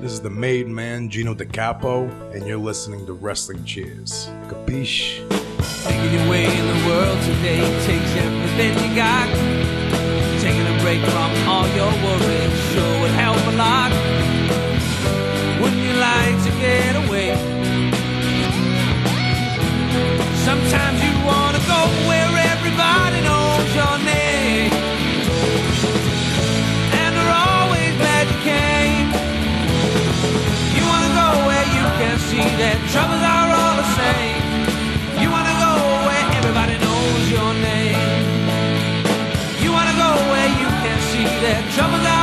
This is the made man, Gino DeCapo, and you're listening to Wrestling Cheers. Capiche? Making your way in the world today takes everything you got. Taking a break from all your worries see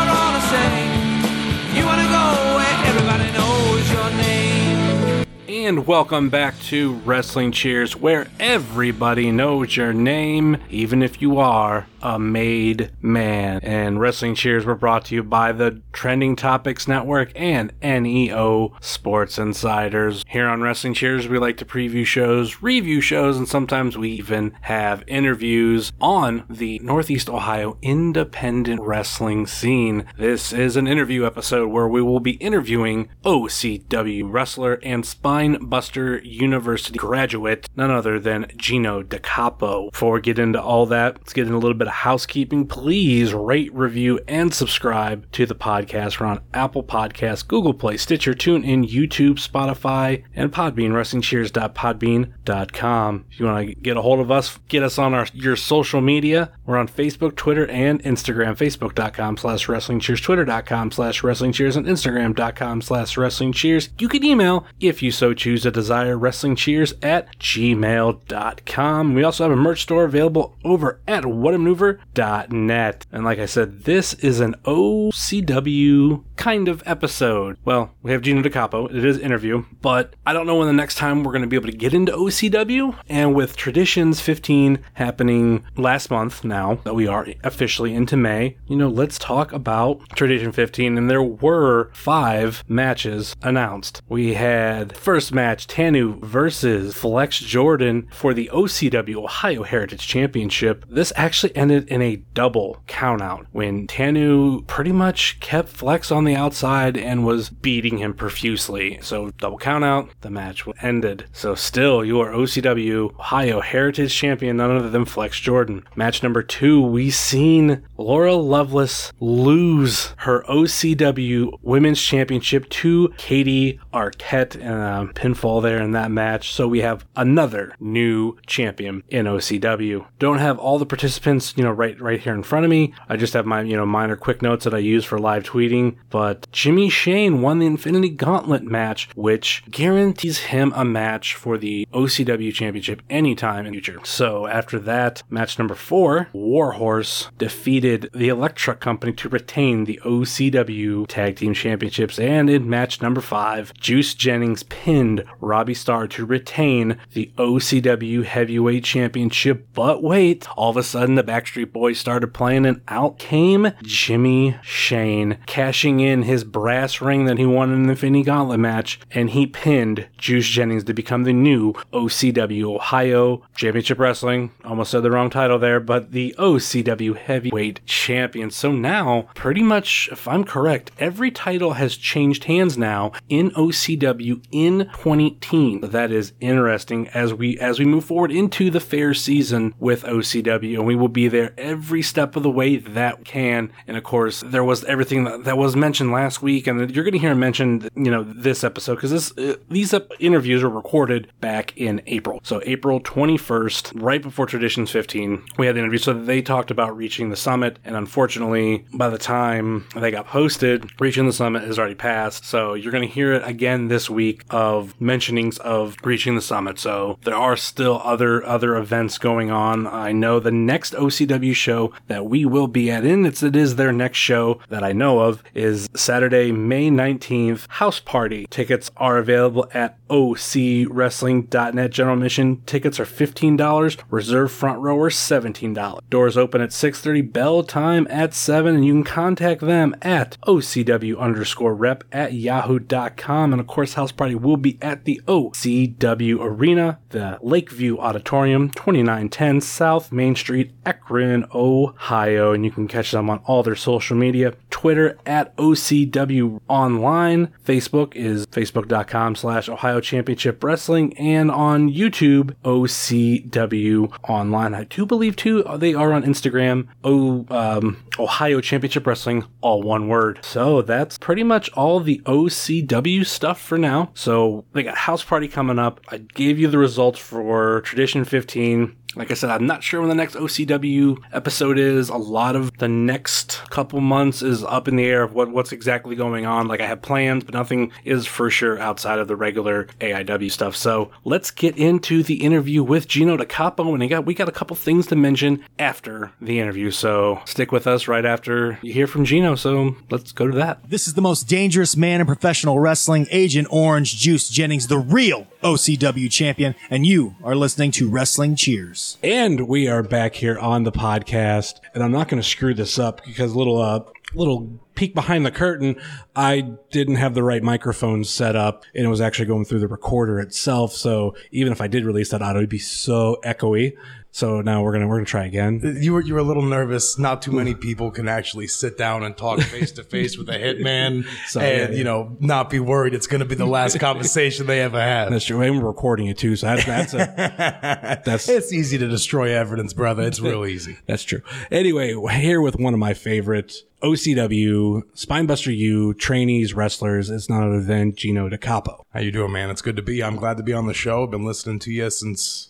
And welcome back to Wrestling Cheers, where everybody knows your name, even if you are a made man. And Wrestling Cheers were brought to you by the Trending Topics Network and NEO Sports Insiders. Here on Wrestling Cheers, we like to preview shows, review shows, and sometimes we even have interviews on the Northeast Ohio independent wrestling scene. This is an interview episode where we will be interviewing OCW wrestler and Spine Buster University graduate, none other than Gino DeCapo. Before we get into all that, let's get into a little bit of housekeeping. Please rate, review, and subscribe to the podcast. We're on Apple Podcasts, Google Play, Stitcher, TuneIn, YouTube, Spotify, and Podbean, WrestlingCheers.podbean.com. If you want to get a hold of us, get us on our your social media. We're on Facebook, Twitter, and Instagram. Facebook.com slash Wrestling Cheers, Twitter.com slash Wrestling Cheers, and Instagram.com slash Wrestling Cheers. You can email, if you so choose a desire, Wrestling Cheers at gmail.com. We also have a merch store available over at whatamaneuver.net. And like I said, this is an OCW kind of episode. Well, we have Gino DeCapo. It is interview, but I don't know when the next time we're going to be able to get into OCW. And with Traditions 15 happening last month now that we are officially into May, you know, let's talk about Tradition 15. And there were five matches announced. We had first match Tanu versus Flex Jordan for the OCW Ohio Heritage Championship. This actually ended in a double countout when Tanu pretty much kept Flex on the outside and was beating him profusely. So double countout, the match ended. So still you are OCW Ohio Heritage Champion, none other than Flex Jordan. Match number two, we seen Laura Lovelace lose her OCW Women's Championship to Katie Arquette in a pinfall there in that match. So we have another new champion in OCW. Don't have all the participants, you know, right right here in front of me. I just have my, you know, minor quick notes that I use for live tweeting. But Jimmy Shane won the Infinity Gauntlet match, which guarantees him a match for the OCW Championship anytime in the future. So after that, match number four, Warhorse defeated the Electra Company to retain the OCW Tag Team Championships. And in match number five, Juice Jennings pinned Robbie Starr to retain the OCW Heavyweight Championship. But wait, all of a sudden the Backstreet Boys started playing, and out came Jimmy Shane, cashing in his brass ring that he won in the Infinity Gauntlet match, and he pinned Juice Jennings to become the new OCW Ohio Championship Wrestling. Almost said the wrong title there, but the OCW Heavyweight Champion. So now, pretty much, if I'm correct, every title has changed hands now in OCW in 2018. That is interesting as we as we move forward into the fair season with OCW, and we will be there every step of the way that can. And of course, there was everything that, that was mentioned last week, and you're going to hear mentioned, you know, this episode because this uh, these interviews were recorded back in April, so April 21st, right before Traditions 15. We had the interview, so they talked about reaching the summit, and unfortunately, by the time they got posted, reaching the summit has already passed. So you're going to hear it again this week of mentionings of reaching the summit. So there are still other other events going on. I know the next OCW show that we will be at, and it's it is their next show that I know of is Saturday, May 19th, House Party. Tickets are available at ocwrestling.net. General admission tickets are $15. Reserve front row are $17. Doors open at 6.30, bell time at 7, and you can contact them at ocw underscore rep at yahoo.com. And of course, House Party will be at the OCW Arena, the Lakeview Auditorium, 2910 South Main Street, Akron, Ohio. And you can catch them on all their social media, Twitter at OCW Online. Facebook is facebook.com slash Ohio Championship Wrestling. And on YouTube, OCW Online. I do believe, too, they are on Instagram, o, um, Ohio Championship Wrestling, all one word. So that's pretty much all the OCW stuff for now. So they got House Party coming up. I gave you the results for Tradition 15. Like I said, I'm not sure when the next OCW episode is. A lot of the next couple months is up in the air of what, what's exactly going on. Like I have plans, but nothing is for sure outside of the regular AIW stuff. So let's get into the interview with Gino DiCapo, and we got we got a couple things to mention after the interview. So stick with us right after you hear from Gino. So let's go to that. This is the most dangerous man in professional wrestling, Agent Orange Juice Jennings, the real OCW champion, and you are listening to Wrestling Cheers. And we are back here on the podcast, and I'm not going to screw this up because little uh little peek behind the curtain, I didn't have the right microphone set up, and it was actually going through the recorder itself. So even if I did release that audio, it'd be so echoey. So now we're gonna we're gonna try again. Uh, you were you were a little nervous. Not too many people can actually sit down and talk face to face with a hitman, So, and yeah, you know not be worried it's going to be the last conversation they ever have. That's true. And we're recording it too, so that's that's a, that's It's easy to destroy evidence, brother. It's real easy. That's true. Anyway, here with one of my favorite OCW Spinebuster U trainees wrestlers It's none other than Gino DiCapo. How you doing, man? It's good to be. I'm glad to be on the show. I've been listening to you since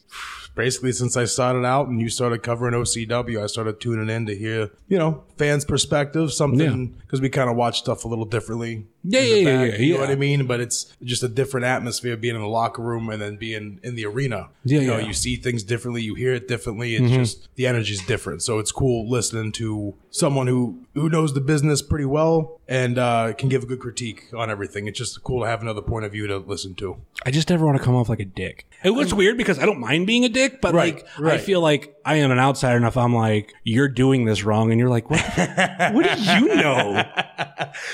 basically since I started out and you started covering OCW. I started tuning in to hear, you know, fans' perspective, something because we kind of watch stuff a little differently. Yeah, yeah, yeah, yeah, You know yeah. what I mean? But it's just a different atmosphere being in the locker room and then being in the arena. Yeah, you know, yeah. Mm-hmm. you see things differently, you hear it differently. It's just the energy's different. So it's cool listening to someone who who knows the business pretty well and uh, can give a good critique on everything. It's just cool to have another point of view to listen to. I just never want to come off like a dick. It was weird because I don't mind being a dick, but Right, like I feel like I am an outsider enough. I'm like, you're doing this wrong, and you're like, what? the- what do you know?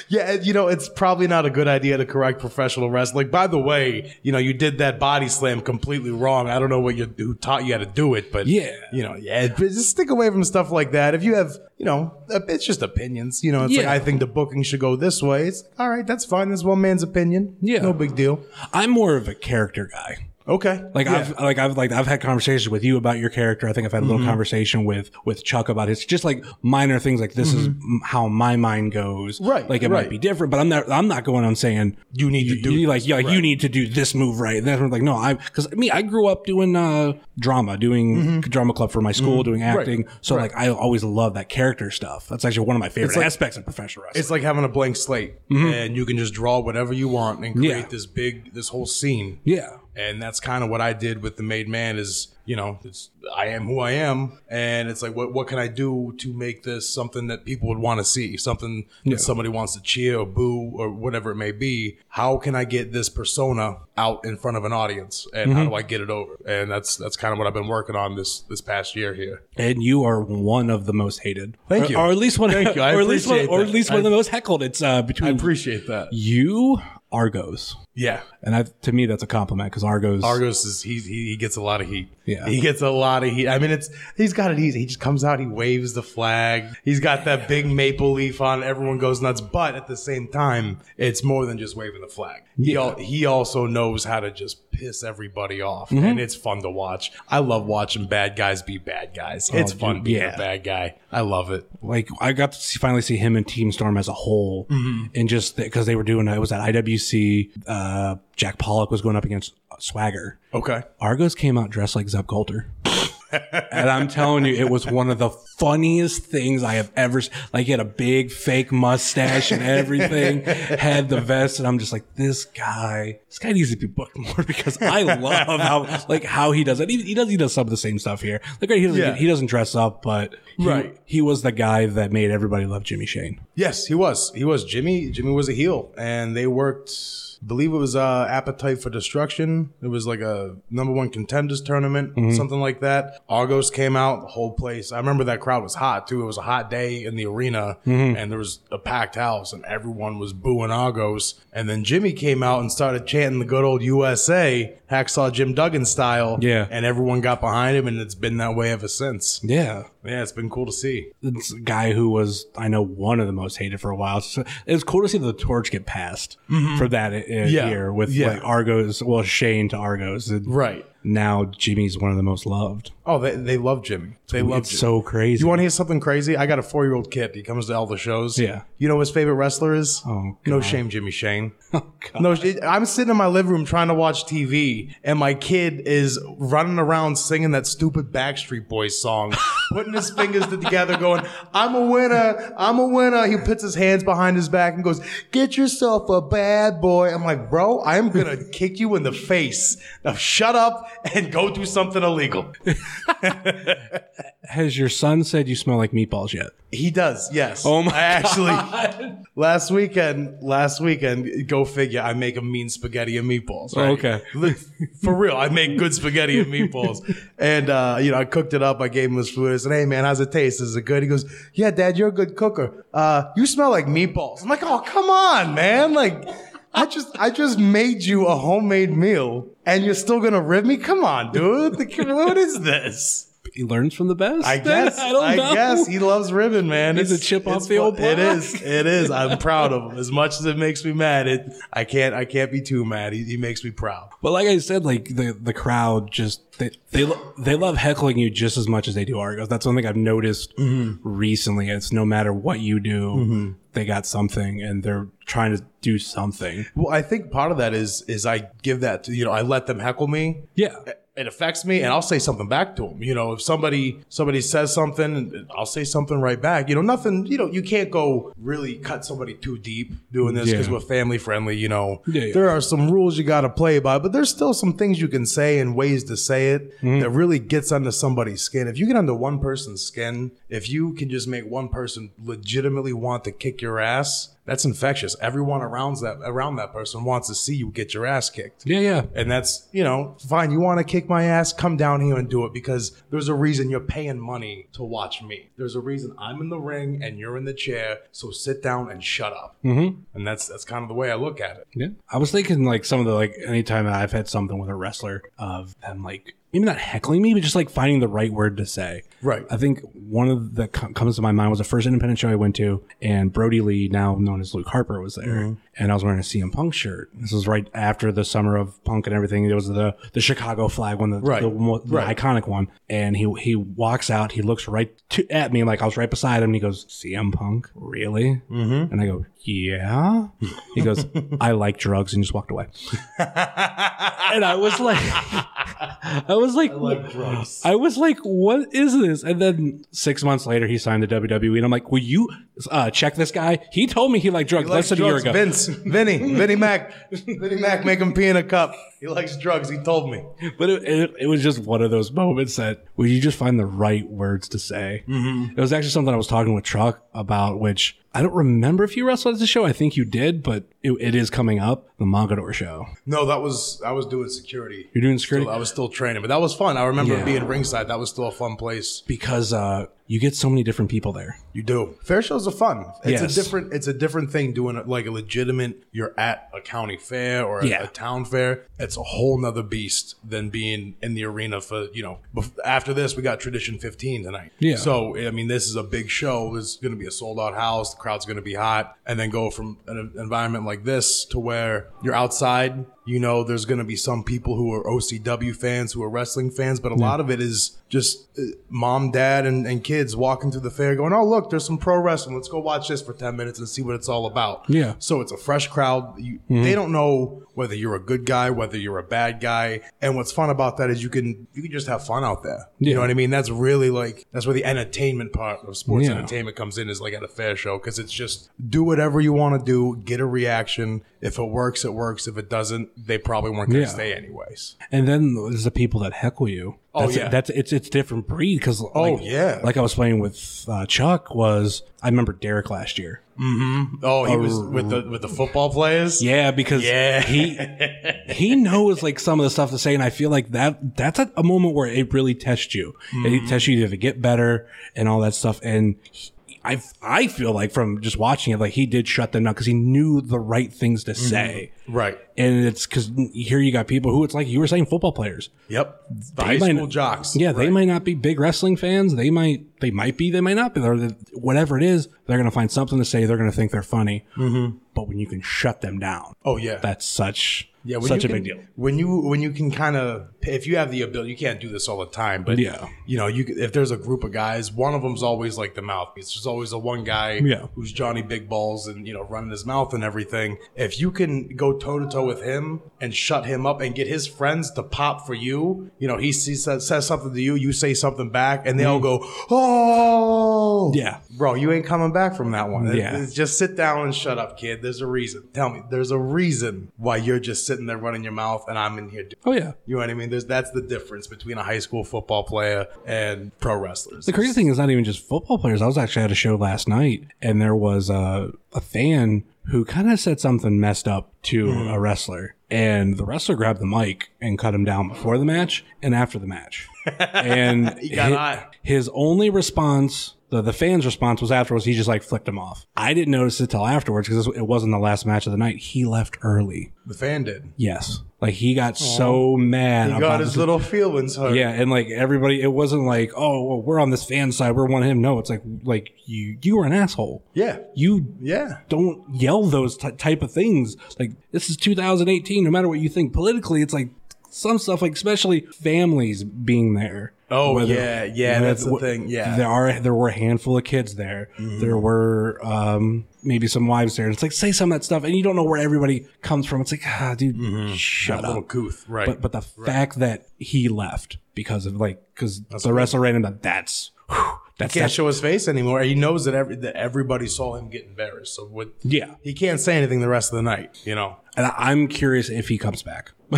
Yeah, you know, it's probably not a good idea to correct professional wrestling. By the way, you know, you did that body slam completely wrong. I don't know what you who taught you how to do it, but Yeah. you know, yeah, but just stick away from stuff like that. If you have, you know, it's just opinions. You know, it's like Yeah. I think the booking should go this way. It's all right. That's fine. That's one man's opinion. Yeah. no big deal. I'm more of a character guy. Okay, Like Yeah. I've like I've like I've had conversations with you about your character. I think I've had a Mm-hmm. little conversation with with Chuck about his just like minor things. Like this is m- how my mind goes. Mm-hmm. Right, Like it right. might be different, but I'm not. I'm not going on saying You need to do you, like yeah, like you need to do this move right. And then I'm like no, I because me I grew up doing uh drama, doing drama club for my school, doing acting. So Mm-hmm. Right. like I always love that character stuff. That's actually one of my favorite like- aspects of professional wrestling. It's like having a blank slate, and you can just draw whatever you want and create Mm-hmm. Yeah. this big, this whole scene. yeah. And that's kind of what I did with the Made Man. Is you know, it's I am who I am, and it's like, what what can I do to make this something that people would want to see, something that somebody wants to cheer or boo or whatever it may be? How can I get this persona out in front of an audience, and how do I get it over? And that's that's kind of what I've been working on this this past year here. And you are one of the most hated. Thank you. Or, at least one. Thank you. I or at least one, appreciate or at least one of the most heckled. It's uh, between I appreciate that. you, Argos. Yeah. And I, to me, that's a compliment because Argos. Argos is he, he he gets a lot of heat. Yeah. he gets a lot of heat. I mean, it's he's got it easy. He just comes out, he waves the flag. He's got that big maple leaf on. Everyone goes nuts. But at the same time, it's more than just waving the flag. He al- he also knows how to just piss everybody off, Mm-hmm. and it's fun to watch. I love watching bad guys be bad guys. It's Oh, fun dude, being yeah. a bad guy. I love it. like I got to see, finally see him and Team Storm as a whole, Mm-hmm. and just because they were doing it was at IWC. Uh, Jack Pollock was going up against Swagger. Okay. Argos came out dressed like Zeb Colter. and I'm telling you, it was one of the funniest things I have ever. Like he had a big fake mustache and everything, had the vest, and I'm just like, this guy, this guy needs to be booked more because I love how like how he does it. He, he does he does some of the same stuff here. Like he doesn't Yeah. he doesn't dress up, but he, Right. he was the guy that made everybody love Jimmy Shane. Yes, he was. He was. Jimmy. Jimmy was a heel, and they worked. I believe it was uh, Appetite for Destruction. It was like a number one contenders tournament, mm-hmm. something like that. Argos came out, the whole place. I remember that crowd was hot too. It was a hot day in the arena, mm-hmm. and there was a packed house, and everyone was booing Argos. And then Jimmy came out and started chanting the good old USA, Hacksaw Jim Duggan style. Yeah. and everyone got behind him, and it's been that way ever since. Yeah. Yeah, it's been cool to see. It's a guy who was, I know, one of the most hated for a while. So it was cool to see the torch get passed mm-hmm. for that Yeah. year with Yeah. like Argos, well, Shane to Argos. And Right. Now Jimmy's one of the most loved. Oh, they, they love Jimmy. They love It's Jimmy. so crazy. You want to hear something crazy? I got a four year old kid. He comes to all the shows. Yeah. You know what his favorite wrestler is? Oh, No shame, Jimmy Shane. Oh, God. No, I'm sitting in my living room trying to watch TV, and my kid is running around singing that stupid Backstreet Boys song, putting his fingers together, going, I'm a winner, I'm a winner. He puts his hands behind his back and goes, Get yourself a bad boy. I'm like, Bro, I am going to kick you in the face. Now shut up and go do something illegal. Has your son said you smell like meatballs yet? He does, yes. Oh my I actually last weekend, last weekend, go figure, I make a mean spaghetti and meatballs. Right? Okay. For real, I make good spaghetti and meatballs. And uh, you know, I cooked it up, I gave him his food. I said, Hey man, how's it taste? Is it good? He goes, Yeah, Dad, you're a good cooker. Uh, you smell like meatballs. I'm like, Oh, come on, man. Like I just I just made you a homemade meal and you're still gonna rib me? Come on, dude. Like, What is this? He learns from the best. I guess. I don't know. guess he loves ribbon, man. He's a It's- chip off the old block. is. It is. I'm proud of him. As much as it makes me mad, it I can't. I can't be too mad. He, he makes me proud. But like I said, like the the crowd just they they lo- they love heckling you just as much as they do Argos. That's something I've noticed Mm-hmm. recently. It's no matter what you do, they got something and they're trying to do something. Well, I think part of that is is I give that to you know I let them heckle me. Yeah. It affects me, and I'll say something back to them. You know, if somebody somebody says something, I'll say something right back. You know, nothing. You know, you can't go really cut somebody too deep doing this because Yeah. we're family friendly. You know, Yeah, yeah. there are some rules you got to play by, but there's still some things you can say and ways to say it Mm-hmm. that really gets under somebody's skin. If you get under one person's skin, if you can just make one person legitimately want to kick your ass, that's infectious. Everyone around that around that person wants to see you get your ass kicked. Yeah, yeah. And that's, you know, fine. You want to kick my ass? Come down here and do it because there's a reason you're paying money to watch me. There's a reason I'm in the ring and you're in the chair. So sit down and shut up. Mm-hmm. And that's that's kind of the way I look at it. Yeah. I was thinking like some of the like anytime I've had something with a wrestler of them like maybe not heckling me, but just like finding the right word to say. Right. I think one of the co- comes to my mind was the first independent show I went to, and Brodie Lee, now known as Luke Harper, was there, and I was wearing a CM Punk shirt. This was right after the summer of Punk and everything. It was the the Chicago flag one, the, Right. the, the Right. iconic one. And he he walks out, he looks right to, at me, like I was right beside him. And he goes, "CM Punk, really?" Mm-hmm. And I go, "Yeah." He goes, "I like drugs," and just walked away. and I was like, I was like, drugs. I was like, what is this? And then six months later, he signed the WWE, and I'm like, will you uh, check this guy? He told me he liked drugs less than a year ago. Vince, Vinny, Vinny Mac, Vinny Mac, make him pee in a cup. He likes drugs. He told me. But it, it, it was just one of those moments that where you just find the right words to say. Mm-hmm. It was actually something I was talking with Truck about, which I don't remember if you wrestled at the show. I think you did, but it, it is coming up, the Mogadore show. No, that was I was doing security. You're doing security Still- I was still training, but that was fun. I remember Yeah. being ringside. That was still a fun place. because uh, you get so many different people there. You do. Fair shows are fun. It's Yes. a different. It's a different thing doing it like a legitimate. You're at a county fair or a, Yeah. a town fair. It's a whole nother beast than being in the arena for you know. bef- After this, we got Tradition 15 tonight. Yeah. So I mean, this is a big show. It's going to be a sold out house. The crowd's going to be hot, and then go from an environment like this to where you're outside. You know, there's going to be some people who are OCW fans, who are wrestling fans, but a lot of it is just uh, mom, dad, and, and kids walking through the fair going, oh, look, there's some pro wrestling. Let's go watch this for 10 minutes and see what it's all about. Yeah. So it's a fresh crowd. You, They don't know whether you're a good guy, whether you're a bad guy. And what's fun about that is you can you can just have fun out there. You know what I mean? That's really like that's where the entertainment part of sports Yeah. entertainment comes in is like at a fair show because it's just do whatever you want to do, get a reaction, if it works, it works. If it doesn't, they probably weren't going to Yeah. stay anyways. And then there's the people that heckle you. Oh, That's, yeah. that's it's it's different breed because Oh, yeah. like I was playing with uh, Chuck was I remember Derek last year. Oh, he was with the with the football players. Yeah, because Yeah. he he knows like some of the stuff to say, and I feel like that that's a, a moment where it really tests you. It tests you to get better and all that stuff. And he- I I feel like from just watching it, like he did shut them down because he knew the right things to say. Right. And it's because here you got people who it's like you were saying football players. Yep. The high might- school jocks. Yeah, they Right. might not be big wrestling fans. They might they might be. They might not be. Or whatever it is, they're gonna find something to say. They're gonna think they're funny. Mm-hmm. But when you can shut them down, Oh yeah. that's such yeah, when such a you big deal. When you when you can kind of if you have the ability, you can't do this all the time, but Yeah. you know, you if there's a group of guys, one of them's always like the mouthpiece. There's always the one guy Yeah. who's Johnny Big Balls and you know running his mouth and everything. If you can go toe to toe with him and shut him up and get his friends to pop for you, you know, he sees, says, says something to you, you say something back, and they all mm. go, oh Yeah. Bro, you ain't coming back from that one. Yeah. it's just sit down and shut up, kid. There's a reason. Tell me, there's a reason why you're just sitting there running your mouth and I'm in here. Doing Oh yeah. you know what I mean? There's that's the difference between a high school football player and pro wrestlers. The crazy thing is not even just football players. I was actually at a show last night, and there was a a fan who kind of said something messed up to Mm. a wrestler, and the wrestler grabbed the mic and cut him down before the match and after the match. And He got hi- his only response. The, the fan's response was afterwards, he just like flicked him off. I didn't notice it till afterwards because it wasn't the last match of the night. He left early. The fan did. Yes. Like he got so mad. He about got his this- little feelings hurt. yeah, and like everybody, it wasn't like, oh, well, we're on this fan side, we're one of him. No, it's like, like you, you are an asshole. Yeah. You Yeah. don't yell those ty type of things. Like this is 2018. No matter what you think politically, it's like some stuff, like especially families being there. Oh, Whether- yeah, yeah, that's the thing, yeah. there are there were a handful of kids there. There were um, maybe some wives there. It's like say some of that stuff, and you don't know where everybody comes from. It's like, ah, dude, shut That little up. Right. But but the fact that he left because of like because the wrestler ran him, that that's whew, that's, can't that's show his face anymore. He knows that every that everybody saw him get embarrassed. So what? yeah. He can't say anything the rest of the night. You know. And I- I'm curious if he comes back.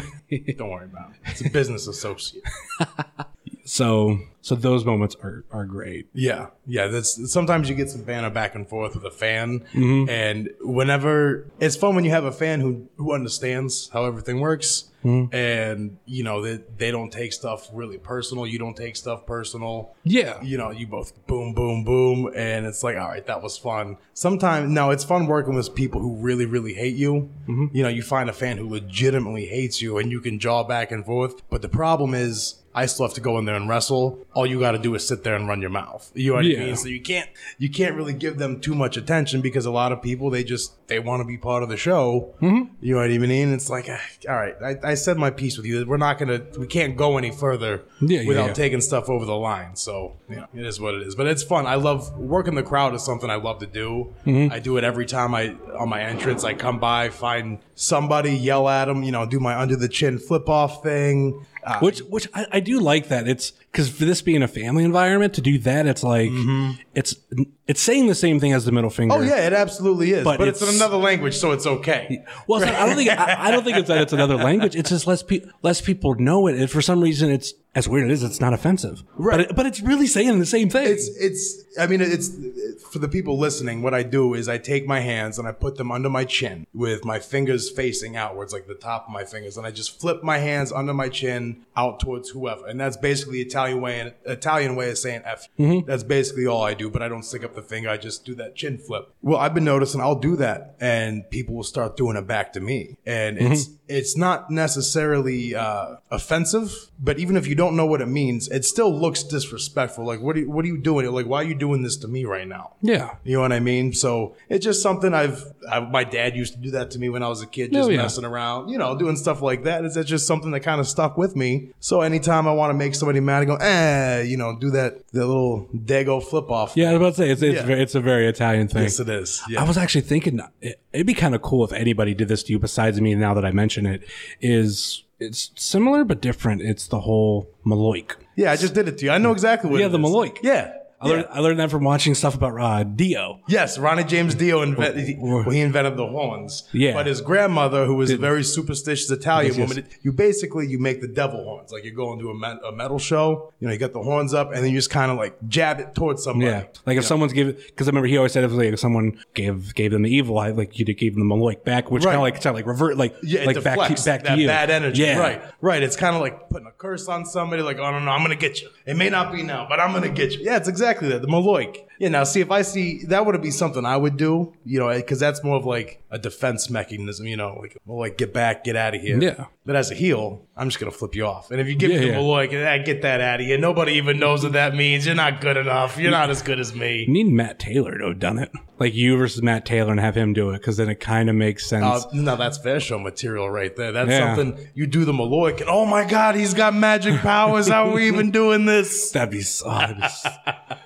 Don't worry about it. It's a business associate. so so those moments are are great. Yeah, yeah. That's sometimes you get some banner back and forth with a fan, Mm-hmm. and whenever it's fun when you have a fan who who understands how everything works, Mm-hmm. and you know that they, they don't take stuff really personal. You don't take stuff personal. Yeah. You know, you both boom, boom, boom, and it's like, all right, that was fun. Sometimes, no, it's fun working with people who really, really hate you. Mm-hmm. You know, you find a fan who legitimately hates you, and you can jaw back and forth. But the problem is, I still have to go in there and wrestle. All you got to do is sit there and run your mouth. You know what Yeah. I mean? So you can't you can't really give them too much attention because a lot of people they just they want to be part of the show. Mm-hmm. You know what I mean? It's like, ah, all right, I, I said my piece with you. We're not gonna we can't go any further Yeah, yeah, without yeah. taking stuff over the line. So yeah, it is what it is. But it's fun. I love working the crowd is something I love to do. Mm-hmm. I do it every time I on my entrance. I come by, find somebody, yell at them. You know, do my under the chin flip off thing. Uh, Which which I, I do like that. It's because for this being a family environment to do that, it's like it's it's saying the same thing as the middle finger. Mm-hmm. Oh yeah, it absolutely is. But But, it's, it's- in another language, so it's okay. Well, it's not- I don't think I, I don't think it's that it's another language. It's just less pe- less people know it, and for some reason, it's as weird as it is. It's not offensive, Right. But it, but it's really saying the same thing. It's it's. I mean, it's for the people listening. What I do is I take my hands and I put them under my chin with my fingers facing outwards, like the top of my fingers, and I just flip my hands under my chin out towards whoever, and that's basically the Italian way. Italian way of saying f. Mm-hmm. That's basically all I do. But I don't stick up the finger. I just do that chin flip. Well, I've been noticing I'll do that, and people will start doing it back to me, and it's mm-hmm. It's not necessarily uh, offensive, but even if you don't know what it means, it still looks disrespectful. Like, what are you, what are you doing? Like, why are you doing this to me right now? yeah. You know what I mean? So it's just something I've, i my dad used to do that to me when I was a kid, just Oh, yeah. messing around, you know, doing stuff like that. It's just something that kind of stuck with me. So anytime I want to make somebody mad, I go, eh, you know, do that, the little Dago flip off. Yeah, I was about to say it's it's, Yeah. very, it's a very Italian thing. Yes, it is. Yeah. I was actually thinking it, it'd be kind of cool if anybody did this to you besides me. Now that I mention it, is it's similar but different. It's the whole Maloik. yeah, I just did it to you. I know exactly what Yeah, it the is. Maloik. Yeah. I learned, I learned that from watching stuff about uh, Dio. Yes, Ronnie James Dio invented. He, well, he invented the horns. Yeah. but his grandmother, who was a very superstitious Italian Yes, yes. woman, you basically you make the devil horns. Like you go into a, met, a metal show, you know, you get the horns up, and then you just kind of like jab it towards somebody. Yeah, like if someone's gave because I remember he always said if like if someone gave gave them the evil eye, like you gave them the Maloik back, which kind of like kind of like revert, like Yeah, like back to, back that to you, bad energy. Yeah, Right, right. It's kind of like putting a curse on somebody. Like, oh no, no, I'm gonna get you. It may not be now, but I'm gonna get you. Yeah, it's exactly that. The Maloik. Yeah. Now, see, if I see that would be something I would do. You know, because that's more of like a defense mechanism. You know, like well, like get back, get out of here. Yeah. But as a heel, I'm just gonna flip you off. And if you give Yeah, me the yeah. Eh, get that out of here. Nobody even knows what that means. You're not good enough. You're not as good as You me. need Matt Taylor to have done it, like you versus Matt Taylor, and have him do it because then it kind of makes sense. Uh, no, that's fair show material right there. That's Yeah. something you do the Malloy, and oh my god, he's got magic powers. How are we even doing this? that'd be that'd, be,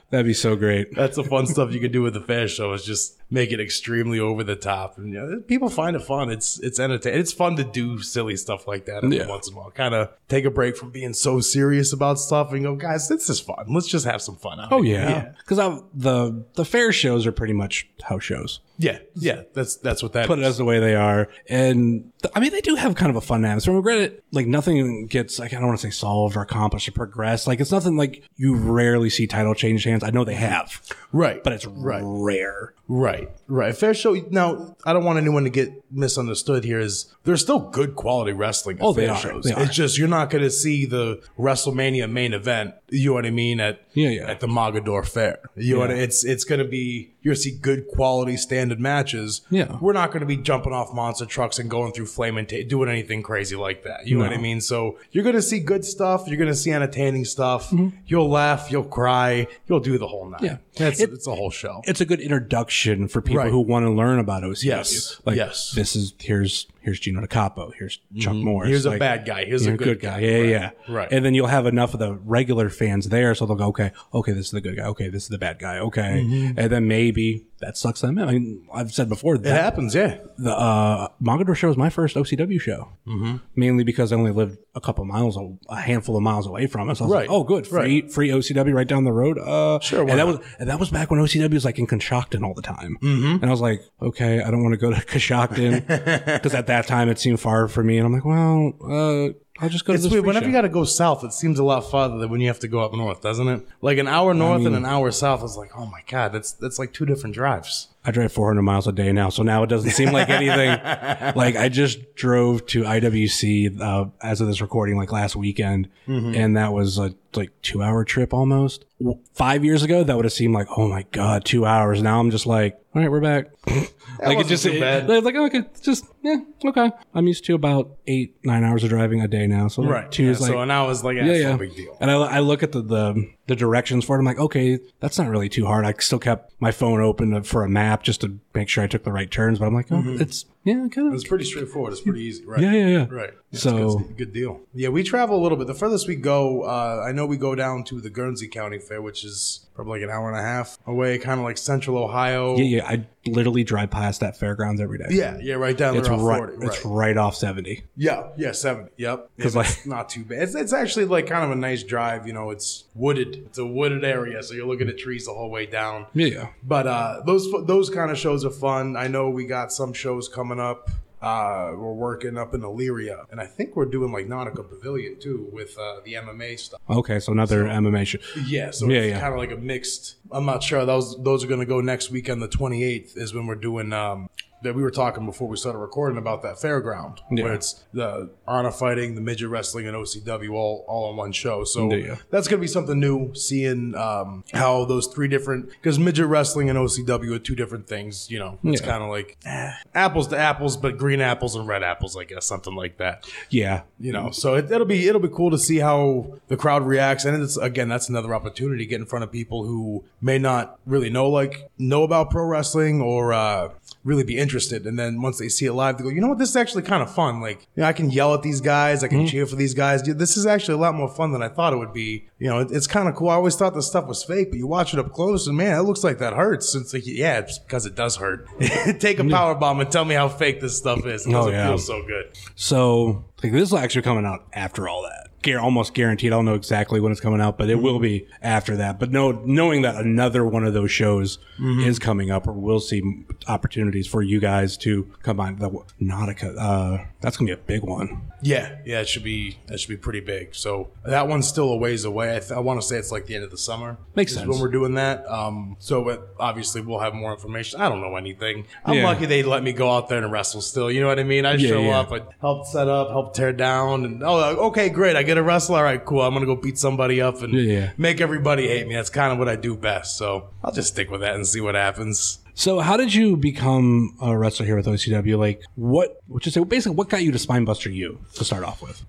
that'd be so great. That's the fun stuff you can do with the fair show is just make it extremely over the top, and you know, people find it fun. It's it's entertaining. It's fun to do silly stuff like that every Yeah. once in a while. Kind of take a break from being so serious about stuff and go, guys, this is fun. Let's just have some fun. Out Oh here." yeah, because the the fair shows are pretty much house shows. yeah, yeah. That's that's what that put it is. as the way they are. And th- I mean, they do have kind of a fun atmosphere. I regret it, like nothing gets, like, I don't want to say solved or accomplished or progressed. Like, it's nothing like you rarely see title change hands. I know they have, right, but it's right. rare. Right, right. Fair show. Now, I don't want anyone to get misunderstood here. Is there's still good quality wrestling at Oh, fair shows? It's just you're not going to see the WrestleMania main event. You know what I mean? At Yeah, yeah. At the Mogadore Fair. You know what I- It's it's going to be you're to see good quality standard matches. Yeah. We're not going to be jumping off monster trucks and going through flame and ta- doing anything crazy like that. You know what I mean? So you're going to see good stuff. You're going to see entertaining stuff. You'll laugh. You'll cry. You'll do the whole night. Mm-hmm. Yeah. That's It- it's a whole show. It's a good introduction for people Right. who want to learn about OCW. Yes, Like, yes. this is, here's, here's Gino DiCapo. Here's Chuck mm-hmm. Morris. Here's a bad guy. Here's a good, guy. Yeah, Right. yeah, Right. And then you'll have enough of the regular fans there, so they'll go, okay, okay, this is the good guy. Okay, this is the bad guy. Okay, mm-hmm. and then maybe that sucks them in. I mean, I've said before it that happens. Yeah. the uh, Mogadore show was my first OCW show, mm-hmm. mainly because I only lived a couple miles, a, handful of miles away from it. So I was Right. like, oh, good, free, free OCW right down the road. Uh, Sure, And that not? was and that was back when OCW was like in Coshocton all the time, mm-hmm. and I was like, okay, I don't want to go to Coshocton because at that time it seemed far for me, and I'm like, well, uh, I'll just go It's to this weird. Whenever show. you got to go south, it seems a lot farther than when you have to go up north, doesn't it? Like an hour north and an hour south is like, oh my god, that's that's like two different drives. I drive 400 miles a day now, so now it doesn't seem like anything. like I just drove to IWC uh, as of this recording, like last weekend, Mm-hmm. and that was a like two hour trip almost. Five years ago, that would have seemed like, oh my god, two hours. Now I'm just like, all right, we're back. like it just, too it- bad. it's like okay, just yeah, okay. I'm used to about eight, nine hours of driving a day now, so like, two Yeah, is like so an hour is like, yeah, yeah, yeah. no big deal. And I, I look at the, the the directions for it. I'm like, okay, that's not really too hard. I still kept my phone open for a map just to make sure I took the right turns. But I'm like, oh, it's yeah, kind of. It's pretty straightforward. It's pretty easy, right? Yeah, yeah, yeah. Right. It's So- good, good deal. Yeah, we travel a little bit. The furthest we go, uh, I know we go down to the Guernsey County Fair, which is probably like an hour and a half away, kind of like Central Ohio. Yeah, yeah. I literally drive past that fairgrounds every day. yeah, yeah, right down It's there right. 40. It's right. right off seventy. Yeah, yeah, seventy. Yep. 'Cause, Yeah, like- it's not too bad. It's, it's actually like kind of a nice drive. You know, it's wooded. It's a wooded area, so you're looking at trees the whole way down. Yeah, yeah. But uh, those those kind of shows are fun. I know we got some shows coming up. Uh, we're working up in Elyria, and I think we're doing like Nautica Pavilion too with uh, the MMA stuff. Okay, so another MMA show. Yeah, so Yeah, it's yeah. kind of like a mixed. I'm not sure. Those those are going to go next weekend. The 28th is when we're doing. Um, that we were talking before we started recording about that fairground Yeah. where it's the honor fighting, the midget wrestling, and OCW all all in one show. So Yeah. that's going to be something new. Seeing um, how those three different because midget wrestling and OCW are two different things. You know, it's Yeah. kind of like eh, apples to apples, but green apples and red apples, I guess, something like that Yeah, you know so it, it'll be it'll be cool to see how the crowd reacts and it's again that's another opportunity to get in front of people who may not really know like know about pro wrestling or uh really be interested. And then once they see it live they go you know what? This is actually kind of fun. Like you know i can yell at these guys. I can cheer for these guys. Dude, this is actually a lot more fun than i thought it would be. You know it, it's kind of cool. I always thought this stuff was fake but you watch it up close and man it looks like that hurts. It's like yeah it's because it does hurt. Take a power bomb and tell me how fake this stuff is it Oh, doesn't yeah. feel so good. So like this is actually coming out after all that. Gar- almost guaranteed. I don't know exactly when it's coming out, but it will be after that. But no, knowing that another one of those shows is coming up, or we'll see opportunities for you guys to combine the Nautica. Uh, that's gonna be a big one. Yeah, yeah, it should be that should be pretty big. So that one's still a ways away. I, th- I want to say it's like the end of the summer. Makes is sense. when we're doing that. Um, so but obviously we'll have more information. I don't know anything. I'm Yeah. lucky they let me go out there and wrestle. Still, you know what I mean? I Yeah, show yeah. up, I help set up, help tear down, and oh, okay, great. I get a wrestle. All right, cool. I'm gonna go beat somebody up and make everybody hate me. That's kind of what I do best. So I'll just stick with that and see what happens. So, how did you become a wrestler here with OCW? Like, what? Which is basically what got you to Spinebuster U to start off with?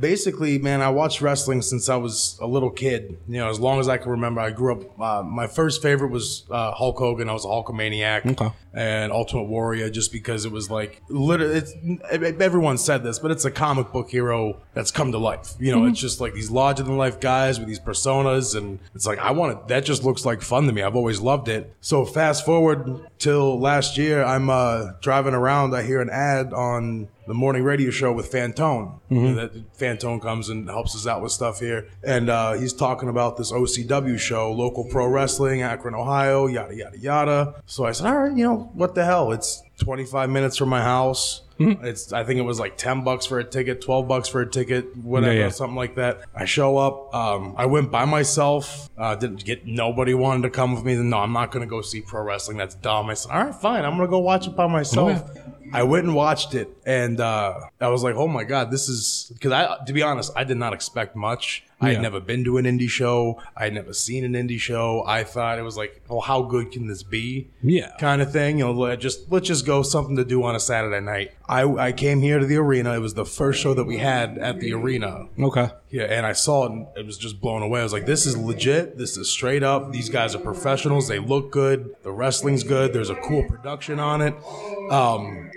basically, man, I watched wrestling since I was a little kid. You know, as long as I can remember, I grew up. Uh, my first favorite was uh, Hulk Hogan. I was a Hulkamaniac. Okay. And Ultimate Warrior, just because it was like literally, it's, everyone said this, but it's a comic book hero that's come to life. You know, it's just like these larger than life guys with these personas, and it's like I want it. That just looks like fun to me. I've always loved it. So fast forward till last year, I'm uh, driving around. I hear an ad on the morning radio show with Fantone. And that Fantone comes and helps us out with stuff here. And uh, he's talking about this OCW show, local pro wrestling, Akron, Ohio, yada, yada, yada. So I said, all right, you know, what the hell? It's 25 minutes from my house. It's I think it was like 10 bucks for a ticket, 12 bucks for a ticket, whatever, Yeah, yeah. something like that. I show up. Um, I went by myself. Uh, didn't get nobody wanted to come with me. No, I'm not going to go see pro wrestling. That's dumb. I said, all right, fine. I'm going to go watch it by myself. I went and watched it, and uh, I was like, "Oh my god, this is." Because I, to be honest, I did not expect much. I Yeah. had never been to an indie show. I had never seen an indie show. I thought it was like, "Oh, how good can this be?" Yeah. kind of thing. You know, let just let's just go something to do on a Saturday night. I I came here to the arena. It was the first show that we had at the arena. Okay. Yeah, and I saw it and it was just blown away. I was like, this is legit. This is straight up. These guys are professionals. They look good. The wrestling's good. There's a cool production on it. Um,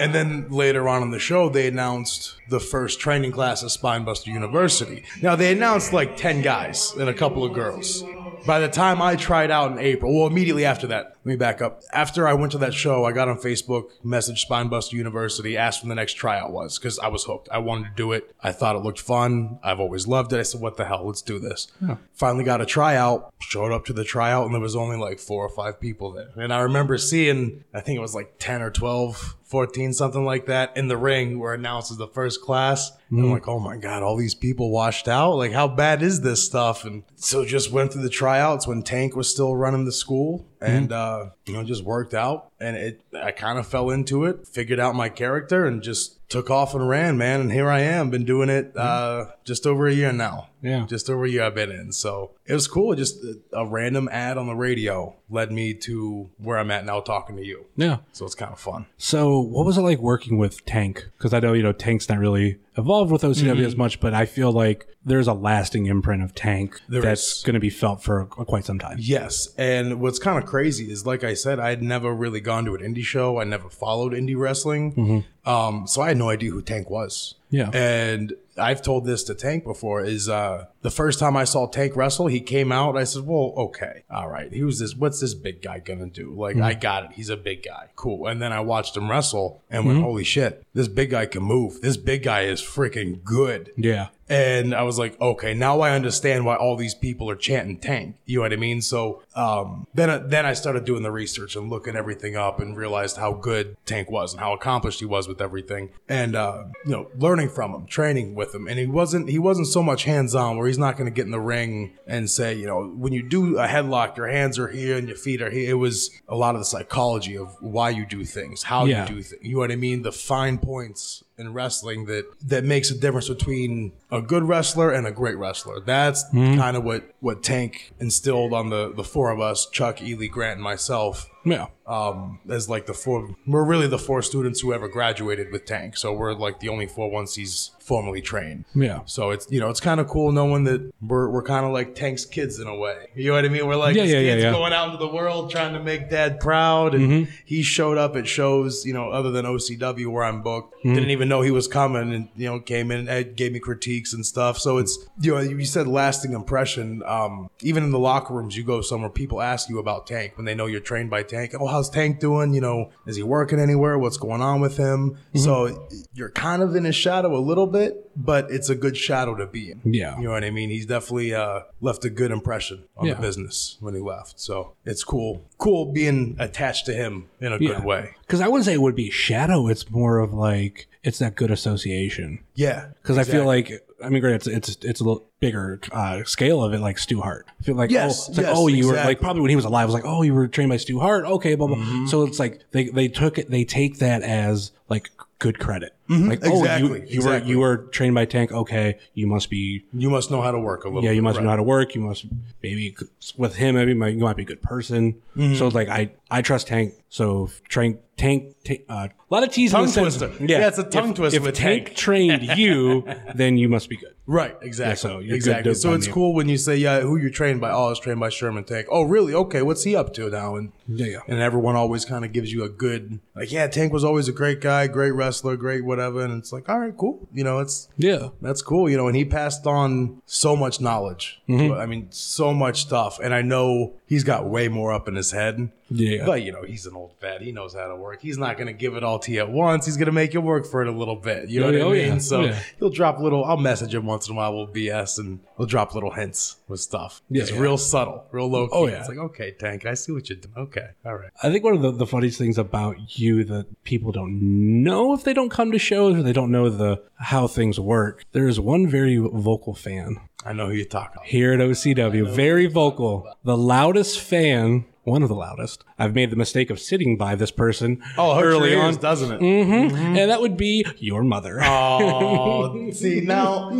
and then later on in the show, they announced the first training class at Spinebuster University. Now, they announced like 10 guys and a couple of girls. By the time I tried out in April, well, immediately after that, let me back up. After I went to that show, I got on Facebook, messaged Spinebuster University, asked when the next tryout was because I was hooked. I wanted to do it. I thought it looked fun. I've always loved it. I said, what the hell? Let's do this. Finally got a tryout, showed up to the tryout, and there was only like four or five people there. And I remember seeing, I think it was like 10 or 12, 14, something like that, in the ring where announced as the first class. And I'm like, oh my God, all these people washed out? Like, how bad is this stuff? And so just went through the tryouts when Tank was still running the school and, uh, you know, just worked out. And it, I kind of fell into it, figured out my character, and just took off and ran, man. And here I am, been doing it, uh, just over a year now. Yeah. Just over a year I've been in. So it was cool. Just a, random ad on the radio led me to where I'm at now talking to you. Yeah. So it's kind of fun. So, what was it like working with Tank? Because I know you know Tank's not really evolved with OCW as much, but I feel like there's a lasting imprint of Tank There that's going to be felt for quite some time. Yes, and what's kind of crazy is, like I said, I had never really gone to an indie show. I never followed indie wrestling, um, so I had no idea who Tank was. Yeah. and I've told this to Tank before. Is uh, the first time I saw Tank wrestle, he came out. I said, "Well, okay, all right. Who's this? What's this big guy gonna do? Like, I got it. He's a big guy. Cool." And then I watched him wrestle and went, "Holy shit, this big guy can move. This big guy is freaking good." Yeah. And I was like, okay, now I understand why all these people are chanting tank. You know what I mean? So um, then, then I started doing the research and looking everything up and realized how good Tank was and how accomplished he was with everything. And uh, you know, learning from him, training with him. And he wasn't he wasn't so much hands on where he's not going to get in the ring and say, you know, when you do a headlock, your hands are here and your feet are here. It was a lot of the psychology of why you do things, how Yeah. you do things. You know what I mean? The fine points in wrestling that that makes a difference between a good wrestler and a great wrestler. That's kind of what what Tank instilled on the the four of us, Chuck, Ely, Grant, and myself. Yeah. Um, as like the four, we're really the four students who ever graduated with Tank. So we're like the only four once he's formally trained. Yeah. So it's you know it's kind of cool knowing that we're we're kind of like Tank's kids in a way. You know what I mean? We're like Yeah, his yeah, yeah, kids yeah. going out into the world trying to make Dad proud, and Mm-hmm. he showed up at shows. You know, other than OCW where I'm booked, Mm-hmm. didn't even know he was coming, and you know came in and gave me critiques and stuff. So it's you know you said lasting impression. Um, even in the locker rooms, you go somewhere, people ask you about Tank when they know you're trained by Tank. Oh, how's Tank doing? You know, is he working anywhere? What's going on with him? Mm-hmm. So you're kind of in his shadow a little bit, but it's a good shadow to be in. Yeah. You know what I mean? He's definitely uh, left a good impression on Yeah. the business when he left. So it's cool. Cool being attached to him in a good way. Because I wouldn't say it would be shadow. It's more of like it's that good association. Yeah. Because I feel like I mean, great. It's it's it's a little bigger uh, scale of it, like Stu Hart. I feel like Yes, oh, it's like yes, oh, you were like probably when he was alive, I was like oh, you were trained by Stu Hart. Okay, blah blah. Mm-hmm. So it's like they they took it. They take that as like good credit. Like oh, Mm-hmm. Exactly, you you exactly. were you were trained by Tank. Okay, you must be You must know how to work a little yeah, you must right. know how to work. You must maybe with him. Maybe you might, you might be a good person. Mm-hmm. So like I I trust Tank. So if Tank Tank uh, a lot of teasing. Tongue in the sense- twister. Yeah, it's a tongue if, twister If Tank, Tank. trained you, then you must be good. Right, exactly. so you're good exactly. So it's you. cool when you say, "Yeah, who you're trained by?" Oh, I was trained by Sherman Tank. Oh, really? Okay, what's he up to now? And Yeah, yeah. and everyone always kind of gives you a good, like, yeah, Tank was always a great guy, great wrestler, great whatever. And it's like, all right, cool. You know, it's Yeah. that's cool. You know, and he passed on so much knowledge. Mm-hmm. I mean, so much stuff. And I know he's got way more up in his head. Yeah. But you know, he's an old vet. He knows how to work. He's not going to give it all to you at once. He's going to make you work for it a little bit. You know Oh, what I oh, mean? yeah, So yeah. he'll drop little. I'll message him once in a while with BS, and he'll drop little hints with stuff. Yeah, it's yeah. real subtle, real low key. Oh, yeah. It's like, okay, Tank, I see what you're doing. Okay, all right. I think one of the, the funniest things about you that people don't know if they don't come to shows or they don't know the how things work. There is one very vocal fan I know who you're talking. about. here at OCW, very vocal, the loudest fan. One of the loudest. I've made the mistake of sitting by this person Oh, it early on, doesn't it? Mm-hmm. and that would be your mother. Oh, see now,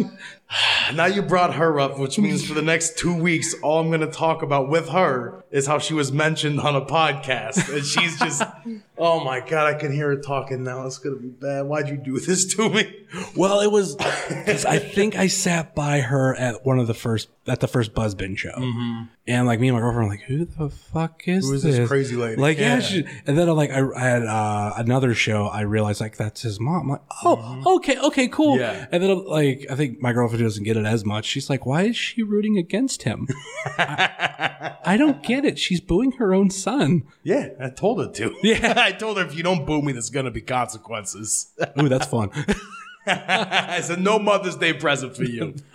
now you brought her up, which means for the next two weeks, all I'm going to talk about with her is how she was mentioned on a podcast, and she's just, oh my god, I can hear her talking now. It's going to be bad. Why'd you do this to me? Well, it was. 'cause I think I sat by her at one of the first at the first Buzzbin show, and like me and my girlfriend were like, "Who the fuck is, Mm-hmm. Who is this crazy lady?" Like, yeah, Yeah. she, and then like I, I had uh, another show. I realized like that's his mom. I'm like, oh, okay, okay, cool. Mm-hmm. Yeah. And then like I think my girlfriend doesn't get it as much. She's like, why is she rooting against him? I, I don't get it. She's booing her own son. Yeah, I told her to. Yeah. I told her if you don't boo me, there's to be consequences. Ooh, that's fun. I said no Mother's Day present for you.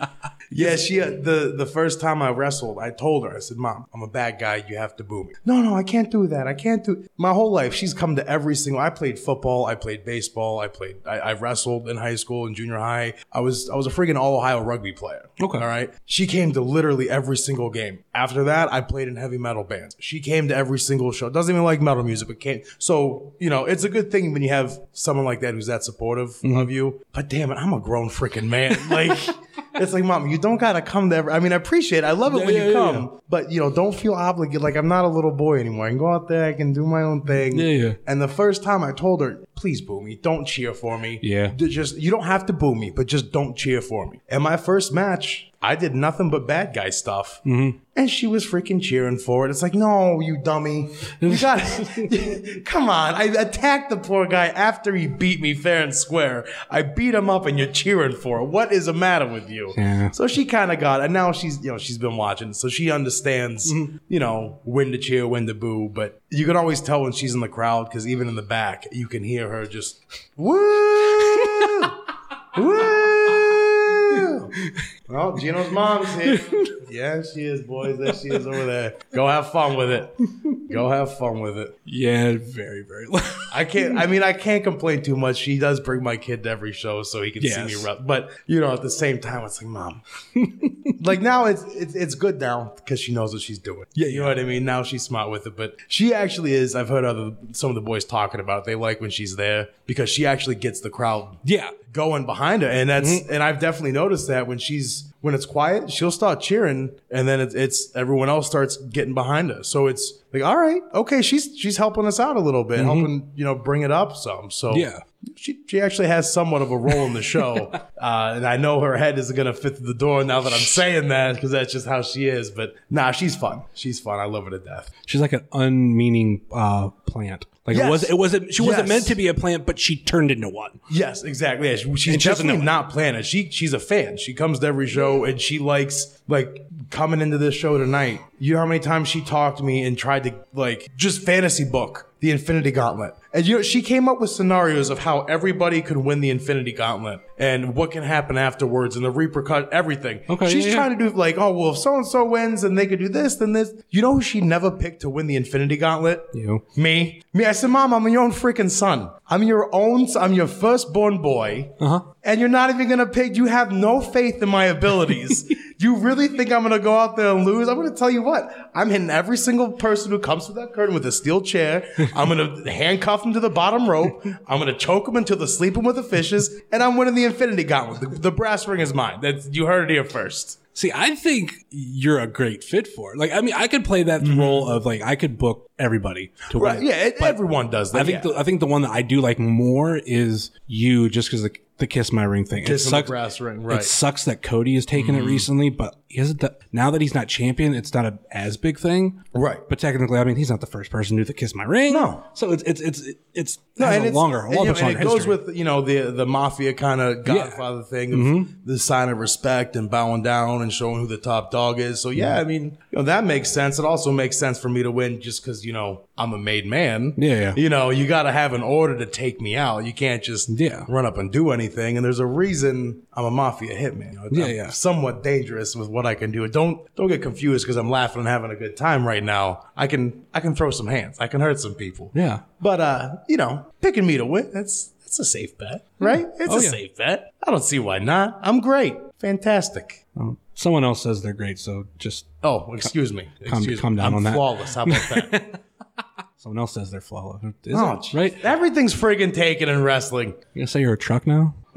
yeah, she uh, the the first time I wrestled, I told her, I said, "Mom, I'm a bad guy. You have to boo me." No, no, I can't do that. I can't do. My whole life, she's come to every single. I played football. I played baseball. I played. I, I wrestled in high school and junior high. I was I was a freaking all Ohio rugby player. Okay. all right. She came to literally every single game. After that, I played in heavy metal bands. She came to every single show. Doesn't even like metal music, but came. So you know, it's a good thing when you have someone like that who's that supportive Mm-hmm. of you. But damn it, I'm a grown freaking man. Like, it's like, mom, you don't gotta come every. I mean, I appreciate. it. I love it Yeah, when yeah, you come, yeah. but you know, don't feel obligated. Like I'm not a little boy anymore. I can go out there. I can do my own thing. Yeah, yeah. And the first time I told her, please boo me. Don't cheer for me. Yeah. Just you don't have to boo me, but just don't cheer for me. And my first match, I did nothing but bad guy stuff, mm-hmm. and she was freaking cheering for it. It's like, no, you dummy, you got come on. I attacked the poor guy after he beat me fair and square. I beat him up, and you're cheering for it. What is the matter with you? Yeah. So she kind of got, and now she's you know she's been watching, so she understands Mm-hmm. you know when to cheer, when to boo. But you can always tell when she's in the crowd because even in the back, you can hear her just woo, woo. Well, Gino's mom's here. Yeah, she is, boys. There she is over there. Go have fun with it. Go have fun with it. yeah, very very. loud. I can't. I mean, I can't complain too much. She does bring my kid to every show so he can see me. But you know, at the same time, it's like, mom. Like now, it's it's it's good now because she knows what she's doing. Yeah, you know what I mean. Now she's smart with it. But she actually is. I've heard other some of the boys talking about. It. They like when she's there because she actually gets the crowd yeah, going behind her, and that's Mm-hmm. and I've definitely noticed that when she's when it's quiet, she'll start cheering, and then it's, it's everyone else starts getting behind us. So it's like, all right, okay, she's she's helping us out a little bit, helping you know bring it up some. So Mm-hmm. Yeah. she she actually has somewhat of a role in the show, uh, and I know her head isn't gonna fit through the door now that I'm saying that because that's just how she is. But nah, she's fun. She's fun. I love her to death. she's like an unmeaning uh, plant. Like Yes. it was, it wasn't. She wasn't meant to be a plant, but she turned into one. Yes, exactly. Yeah, she- she's And definitely it. not planning. She she's a fan. She comes to every show and she likes like coming into this show tonight, you know how many times she talked to me and tried to like just fantasy book the Infinity Gauntlet. And you know, she came up with scenarios of how everybody could win the Infinity Gauntlet and what can happen afterwards and the repercussion, everything. Okay, She's yeah, yeah. trying to do like, oh, well, if so and so wins and they could do this, then this. You know who she never picked to win the Infinity Gauntlet? You. Me. Me. I said, Mom, I'm your own freaking son. I'm your own, I'm your firstborn boy. Uh-huh. And you're not even gonna pick, you have no faith in my abilities. you really think I'm gonna go out there and lose? I'm gonna tell you what, I'm hitting every single person who comes through that curtain with a steel chair. I'm gonna handcuff them to the bottom rope. I'm gonna choke them until they're sleeping with the fishes. And I'm winning the Infinity Gauntlet. The, the brass ring is mine. That's, you heard it here first. See, I think you're a great fit for it. Like, I mean, I could play that role of like I could book everybody to Mm-hmm. Right. win. Yeah, it, everyone does that. I think yeah. the, I think the one that I do like more is you, just because the, the kiss my ring thing. Kiss it on the sucks. brass ring, right. Mm-hmm. It sucks that Cody has taken it recently, but he hasn't. done- now that he's not champion, it's not a as big thing. Right. But technically, I mean, he's not the first person to do the kiss my ring. No. So it's it's it's it's No, and a it's longer, a and, you know, and it goes history. with you know the the mafia kind of Godfather thing of Mm-hmm. the sign of respect and bowing down and showing who the top dog is. So yeah, I mean you know that makes sense. It also makes sense for me to win just because you know I'm a made man. Yeah, yeah. You know you got to have an order to take me out. You can't just Yeah. run up and do anything. And there's a reason I'm a mafia hitman. You know, Yeah, I'm yeah. Somewhat dangerous with what I can do. Don't don't get confused because I'm laughing and having a good time right now. I can I can throw some hands. I can hurt some people. yeah. But uh, you know, picking me to win, that's that's a safe bet, right? It's Oh, a yeah. safe bet. I don't see why not. I'm great. Fantastic. Um, someone else says they're great, so just Oh, excuse me. Calm- Excuse calm me. down I'm on that. flawless. How about that? someone else says they're flawless. Is oh, it? geez. right? Everything's friggin' taken in wrestling. You gonna say you're a truck now?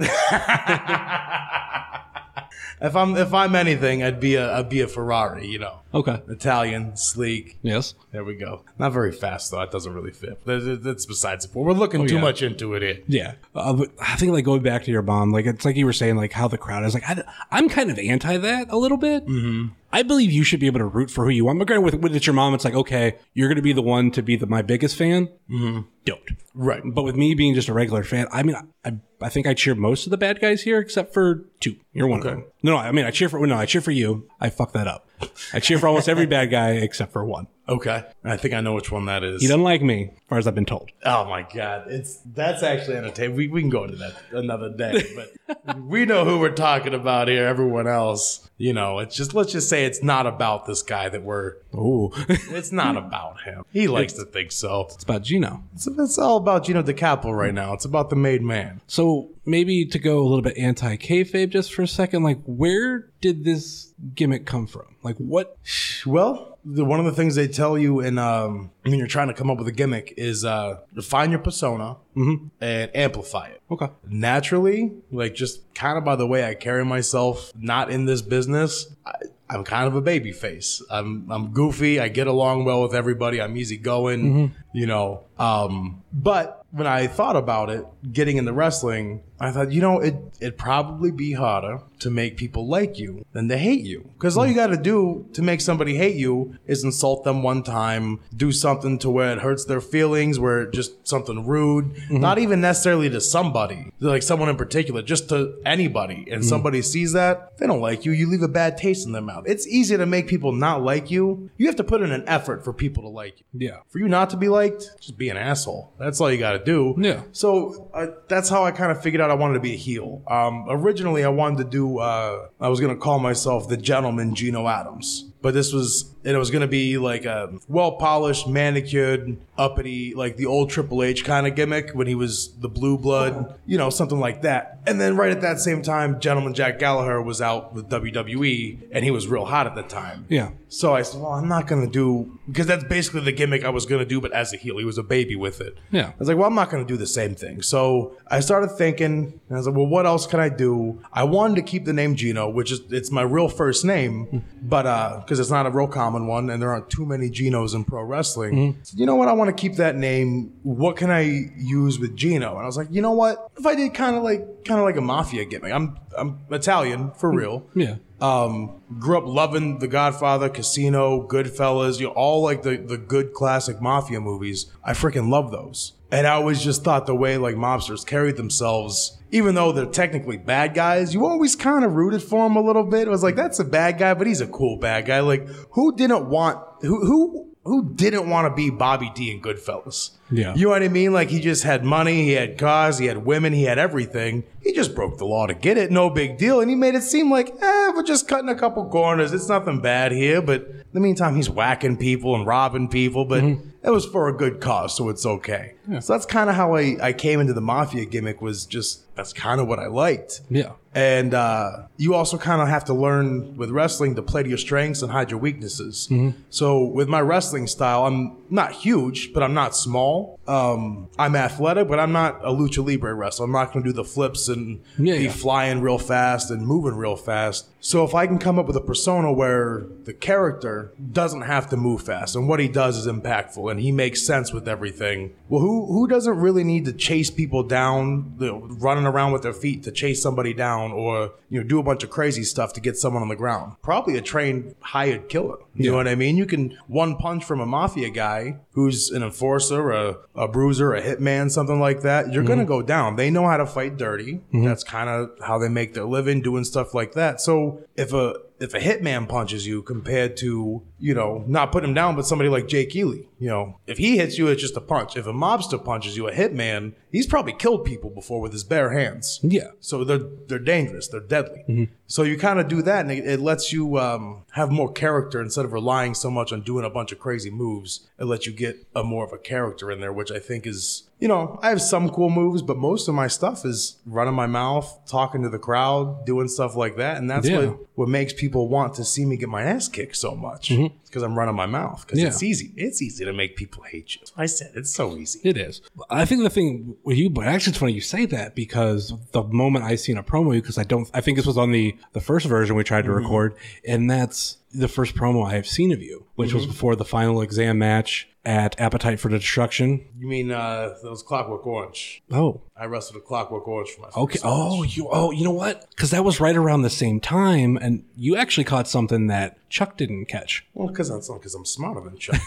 If I'm if I'm anything, I'd be a I'd be a Ferrari. You know, Okay. Italian, sleek. Yes. There we go. Not very fast though. That doesn't really fit. That- That's besides the point. We're looking too Oh, yeah. much into it here. Yeah, uh, but I think like going back to your mom, like it's like you were saying, like how the crowd is. Like I, I'm kind of anti that a little bit. Mm-hmm. I believe you should be able to root for who you want. But granted, with with it's your mom, it's like okay, you're going to be the one to be the my biggest fan. Mm-hmm. Don't. Right. But with me being just a regular fan, I mean, I, I think I cheer most of the bad guys here, except for two. You're one Okay. of them. No, no, I mean, I cheer for no, I cheer for you. I fucked that up. I cheer for almost every bad guy except for one. Okay. I think I know which one that is. He doesn't like me, as far as I've been told. Oh my god, it's that's actually entertaining. We, we can go into that another day, but we know who we're talking about here. Everyone else, you know, it's just let's just say it's not about this guy that we're. Oh, it's It's not about him. He likes to think so. It's about Gino. It's, it's all about Gino DiCaprio right now. It's about the made man. So maybe to go a little bit anti kayfabe just for a second, like where did this gimmick come from? Like what? Well, the, one of the things they tell you in um, when you're trying to come up with a gimmick is uh, define your persona and amplify it. Okay. naturally, like just kind of by the way I carry myself, not in this business, I, I'm kind of a baby face. I'm I'm goofy. I get along well with everybody. I'm easygoing, you know. Um, but when I thought about it, getting into wrestling, I thought, you know, it it'd probably be harder to make people like you than to hate you. Because all you got to do to make somebody hate you is insult them one time, do something to where it hurts their feelings, where it just something rude, not even necessarily to somebody, like someone in particular, just to anybody. And somebody sees that, they don't like you, you leave a bad taste in their mouth. It's easy to make people not like you. You have to put in an effort for people to like you. Yeah. For you not to be liked, just be an asshole. That's all you got to do. Yeah. So uh, that's how I kind of figured out I wanted to be a heel. Um, originally, I wanted to do. Uh, I was gonna call myself the gentleman Gino Adams, but this was and it was gonna be like a well polished, manicured, uppity, like the old Triple H kind of gimmick when he was the blue blood, you know, something like that. And then right at that same time, Gentleman Jack Gallagher was out with WWE, and he was real hot at the time. Yeah. So I said, well, I'm not going to do, because that's basically the gimmick I was going to do, but as a heel. He was a baby with it. Yeah. I was like, well, I'm not going to do the same thing. So I started thinking, and I was like, well, what else can I do? I wanted to keep the name Gino, which is, it's my real first name, but, uh, because it's not a real common one, and there aren't too many Ginos in pro wrestling. So, you know what? I want to keep that name. What can I use with Gino? And I was like, you know what? If I did kind of like, kind of like a mafia gimmick, I'm, I'm Italian for real. Yeah. Um, grew up loving The Godfather, Casino, Goodfellas, you know, all like the, the good classic mafia movies. I freaking love those. And I always just thought the way like mobsters carried themselves, even though they're technically bad guys, you always kind of rooted for them a little bit. It was like, that's a bad guy, but he's a cool bad guy. Like, who didn't want, who, who, who didn't want to be Bobby D in Goodfellas? Yeah. You know what I mean? Like he just had money, he had cars, he had women, he had everything. He just broke the law to get it, no big deal. And he made it seem like, eh, we're just cutting a couple corners. It's nothing bad here. But in the meantime, he's whacking people and robbing people. But it was for a good cause, so it's okay. So that's kind of how I, I came into the mafia gimmick was just that's kind of what I liked. Yeah. And uh, you also kind of have to learn with wrestling to play to your strengths and hide your weaknesses. So with my wrestling style, I'm not huge, but I'm not small. Um, I'm athletic, but I'm not a lucha libre wrestler. I'm not going to do the flips and Yeah, be yeah. flying real fast and moving real fast. So if I can come up with a persona where the character doesn't have to move fast and what he does is impactful and he makes sense with everything, well, who who doesn't really need to chase people down, you know, running around with their feet to chase somebody down or you know do a bunch of crazy stuff to get someone on the ground? Probably a trained hired killer. You know what I mean? You can one punch from a mafia guy who's an enforcer, a, a bruiser, a hitman, something like that. You're gonna mm-hmm. go down. They know how to fight dirty. Mm-hmm. That's kind of how they make their living, doing stuff like that. So if a if a hitman punches you compared to, you know, not putting him down, but somebody like Jake Ely, you know, if he hits you, it's just a punch. If a mobster punches you, a hitman, he's probably killed people before with his bare hands. Yeah. So they're they're dangerous. They're deadly. So you kind of do that, and it, it lets you um, have more character instead of relying so much on doing a bunch of crazy moves. It lets you get a more of a character in there, which I think is, you know, I have some cool moves, but most of my stuff is running my mouth, talking to the crowd, doing stuff like that, and that's Yeah. what what makes people want to see me get my ass kicked so much mm-hmm. Because I'm running my mouth. Because Yeah. it's easy. It's easy to make people hate you. I said it's so easy. It is. I think the thing with you, but actually, it's funny you say that because the moment I seen a promo, because I don't, I think this was on the the first version we tried to record, and that's the first promo I have seen of you, which was before the final exam match at Appetite for Destruction. You mean uh, those Clockwork Orange? Oh, I wrestled a Clockwork Orange for my first okay. match. Oh, you. Oh, you know what? Because that was right around the same time, and you actually caught something that Chuck didn't catch. Well, because I'm because I'm smarter than Chuck.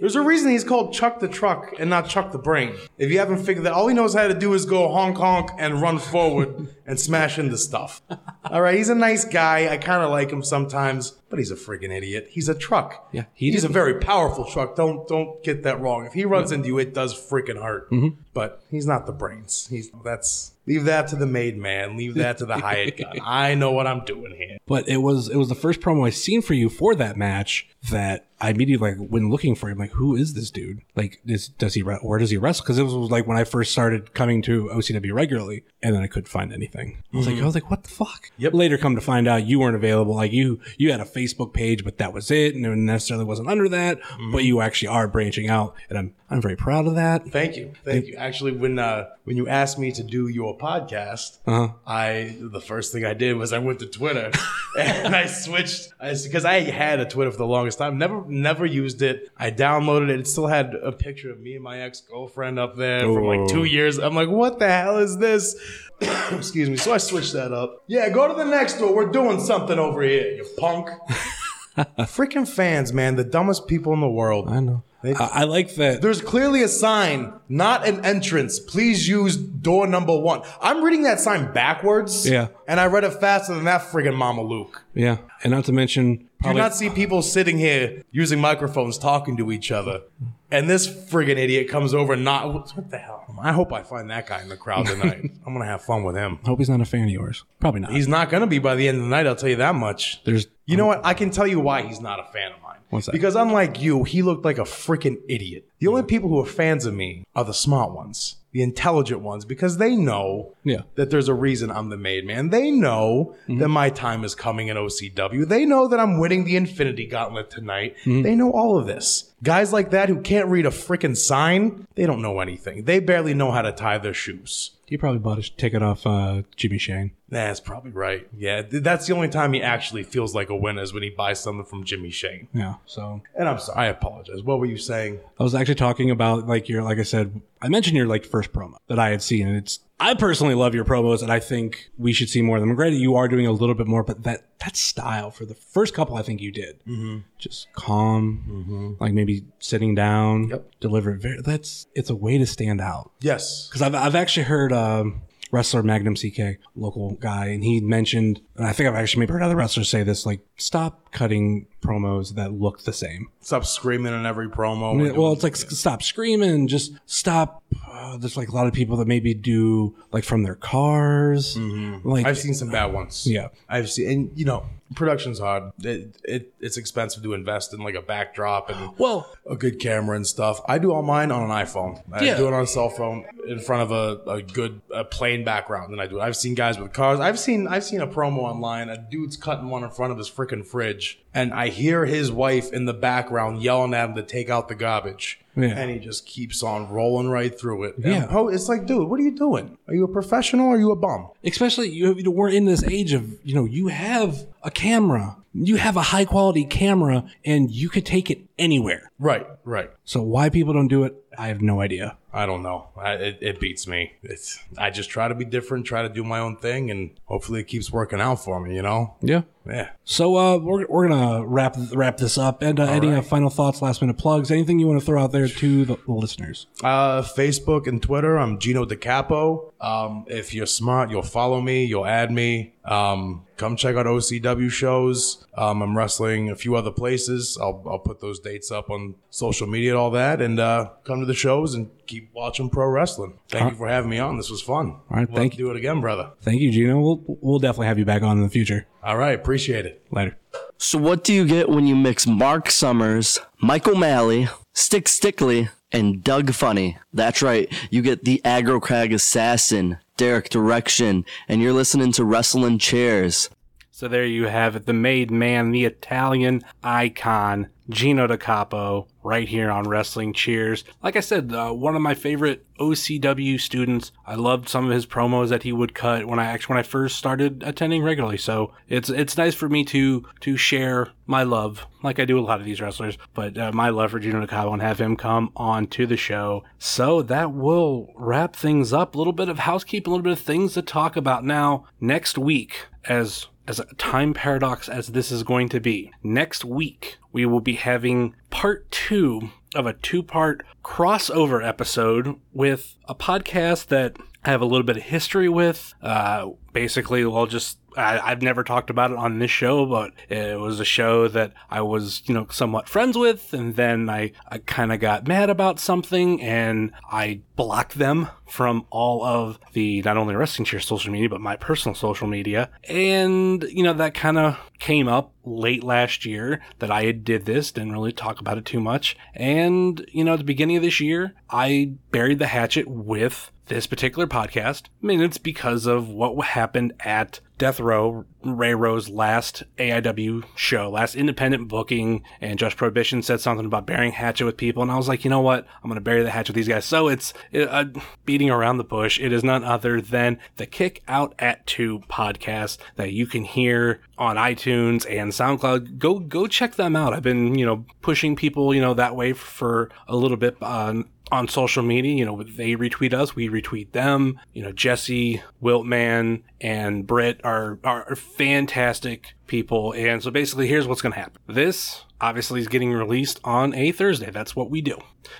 There's a reason he's called Chuck the Truck and not Chuck the Brain. If you haven't figured that, all he knows how to do is go honk honk and run forward and smash into stuff. All right, he's a nice guy. I kind of like him sometimes, but he's a friggin' idiot. He's a truck. Yeah, he he's a very powerful truck. Don't don't get that wrong. If he runs into you, it does freaking hurt. Mm-hmm. But he's not the brains. He's that's leave that to the made man. Leave that to the hired gun. I know what I'm doing here. But it was it was the first promo I seen for you for that match that I immediately like when looking for him like who is this dude like is does he re- where does he wrestle because it was like when I first started coming to OCW regularly and then I couldn't find anything I was like I was like what the fuck. Yep. later come to find out you weren't available like you you had a Facebook page but that was it and it necessarily wasn't under that Mm-hmm. but you actually are branching out and I'm I'm very proud of that Thank you, thank you. Actually, when uh, when you asked me to do your podcast, Uh-huh. I the first thing I did was I went to Twitter and I switched because I had a Twitter for the longest time. Never never used it. I downloaded it. It still had a picture of me and my ex girlfriend up there from like two years. I'm like, what the hell is this? Excuse me. So I switched that up. Yeah, go to the next door. We're doing something over here, you punk. Freaking fans, man, the dumbest people in the world. I know I, I like that There's clearly a sign, not an entrance. Please use door number one. I'm reading that sign backwards. Yeah. And I read it faster than that friggin' Mama Luke. yeah and not to mention Do not see people sitting here using microphones talking to each other. And this friggin' idiot comes over and not. What the hell? I hope I find that guy in the crowd tonight. I'm going to have fun with him. I hope he's not a fan of yours probably not He's not going to be by the end of the night, I'll tell you that much. there's You know what? I can tell you why he's not a fan of mine. What's that? Because unlike you, he looked like a freaking idiot. The only people who are fans of me are the smart ones, the intelligent ones, because they know Yeah. that there's a reason I'm the made man. They know Mm-hmm. that my time is coming in OCW. They know that I'm winning the Infinity Gauntlet tonight. Mm-hmm. They know all of this. Guys like that who can't read a freaking sign, they don't know anything. They barely know how to tie their shoes. He probably bought a ticket off uh, Jimmy Shane. That's probably right. Yeah, th- that's the only time he actually feels like a winner is when he buys something from Jimmy Shane. Yeah. So And I'm sorry, I apologize. What were you saying? I was actually talking about like your, like I said, I mentioned your like first promo that I had seen, and it's I personally love your promos, and I think we should see more of them. Granted, you are doing a little bit more, but that that style for the first couple, I think you did mm-hmm. just calm, like maybe sitting down, Yep. deliver it. Very, that's it's a way to stand out. Yes. Because I've, I've actually heard um, wrestler Magnum CK, local guy, and he mentioned, and I think I've actually maybe heard other wrestlers say this, like, stop cutting promos that look the same. Stop screaming in every promo. I mean, well, it's like stop screaming, just stop. Uh, there's like a lot of people that maybe do like from their cars, like I've seen some bad ones. Yeah. I've seen, and you know, production's hard. It, it it's expensive to invest in like a backdrop and well, a good camera and stuff. I do all mine on an iPhone. I Yeah. do it on a cell phone in front of a, a good a plain background. And I do it. I've seen guys with cars. I've seen I've seen a promo online. A dude's cutting one in front of his freaking fridge, and I hear his wife in the background yelling at him to take out the garbage. Yeah. And he just keeps on rolling right through it. Yeah. And po- it's like, dude, what are you doing? Are you a professional or are you a bum? especially you, you know, we're in this age of you know you have a camera, you have a high quality camera, and you could take it anywhere. Right, right. So why people don't do it, I have no idea. I don't know. I, it, it beats me. It's I just try to be different, try to do my own thing, and hopefully it keeps working out for me. You know? Yeah. Yeah. So uh, we're, we're gonna wrap wrap this up. And uh, any uh, final thoughts, last minute plugs, anything you want to throw out there to the, the listeners? Uh, Facebook and Twitter. I'm Gino Da Capo. Um, if you're smart, you'll follow me. You'll add me. Um, come check out OCW shows. Um, I'm wrestling a few other places. I'll, I'll put those dates up on social media and all that. And uh, come to the shows and keep watching pro wrestling. Thank you for having me on. This was fun. All right, thank you. Do it again, brother. Thank you, Gino. We'll we'll definitely have you back on in the future. All right. Appreciate it. Later. So what do you get when you mix Marc Summers, Mike O'Malley, Stick Stickly, and Doug Funnie? That's right, you get the Aggro Crag Assassin, Derek Direction, and you're listening to Wrestling Cheers. So there you have it, the made man, the Italian icon, Gino Da Capo, right here on Wrestling Cheers. Like I said, uh, one of my favorite OCW students. I loved some of his promos that he would cut when I actually when I first started attending regularly. So it's it's nice for me to to share my love, like I do a lot of these wrestlers, but uh, my love for Gino Da Capo and have him come on to the show. So that will wrap things up. A little bit of housekeeping, a little bit of things to talk about now. Next week, as as a time paradox as this is going to be. Next week, we will be having part two of a two part crossover episode with a podcast that I have a little bit of history with. Uh, basically, we'll just I, I've never talked about it on this show, but it was a show that I was, you know, somewhat friends with, and then I, I kind of got mad about something, and I blocked them from all of the not only wrestling cheer social media, but my personal social media, and you know that kind of came up late last year that I did this, didn't really talk about it too much, and you know at the beginning of this year I buried the hatchet with this particular podcast. I mean, it's because of what happened at Death Row, Ray Rowe's last AIW show, last independent booking, and Josh Prohibition said something about burying hatchet with people, and I was like, you know what, I'm gonna bury the hatchet with these guys. So it's uh, beating around the bush. It is none other than the Kick Out at Two podcast that you can hear on iTunes and SoundCloud. Go go check them out. I've been you know pushing people you know that way for a little bit. Uh, on social media, you know, they retweet us, we retweet them. You know, Jesse, Wiltman, and Britt are, are fantastic people. And so basically, here's what's going to happen. This obviously is getting released on a Thursday. That's what we do.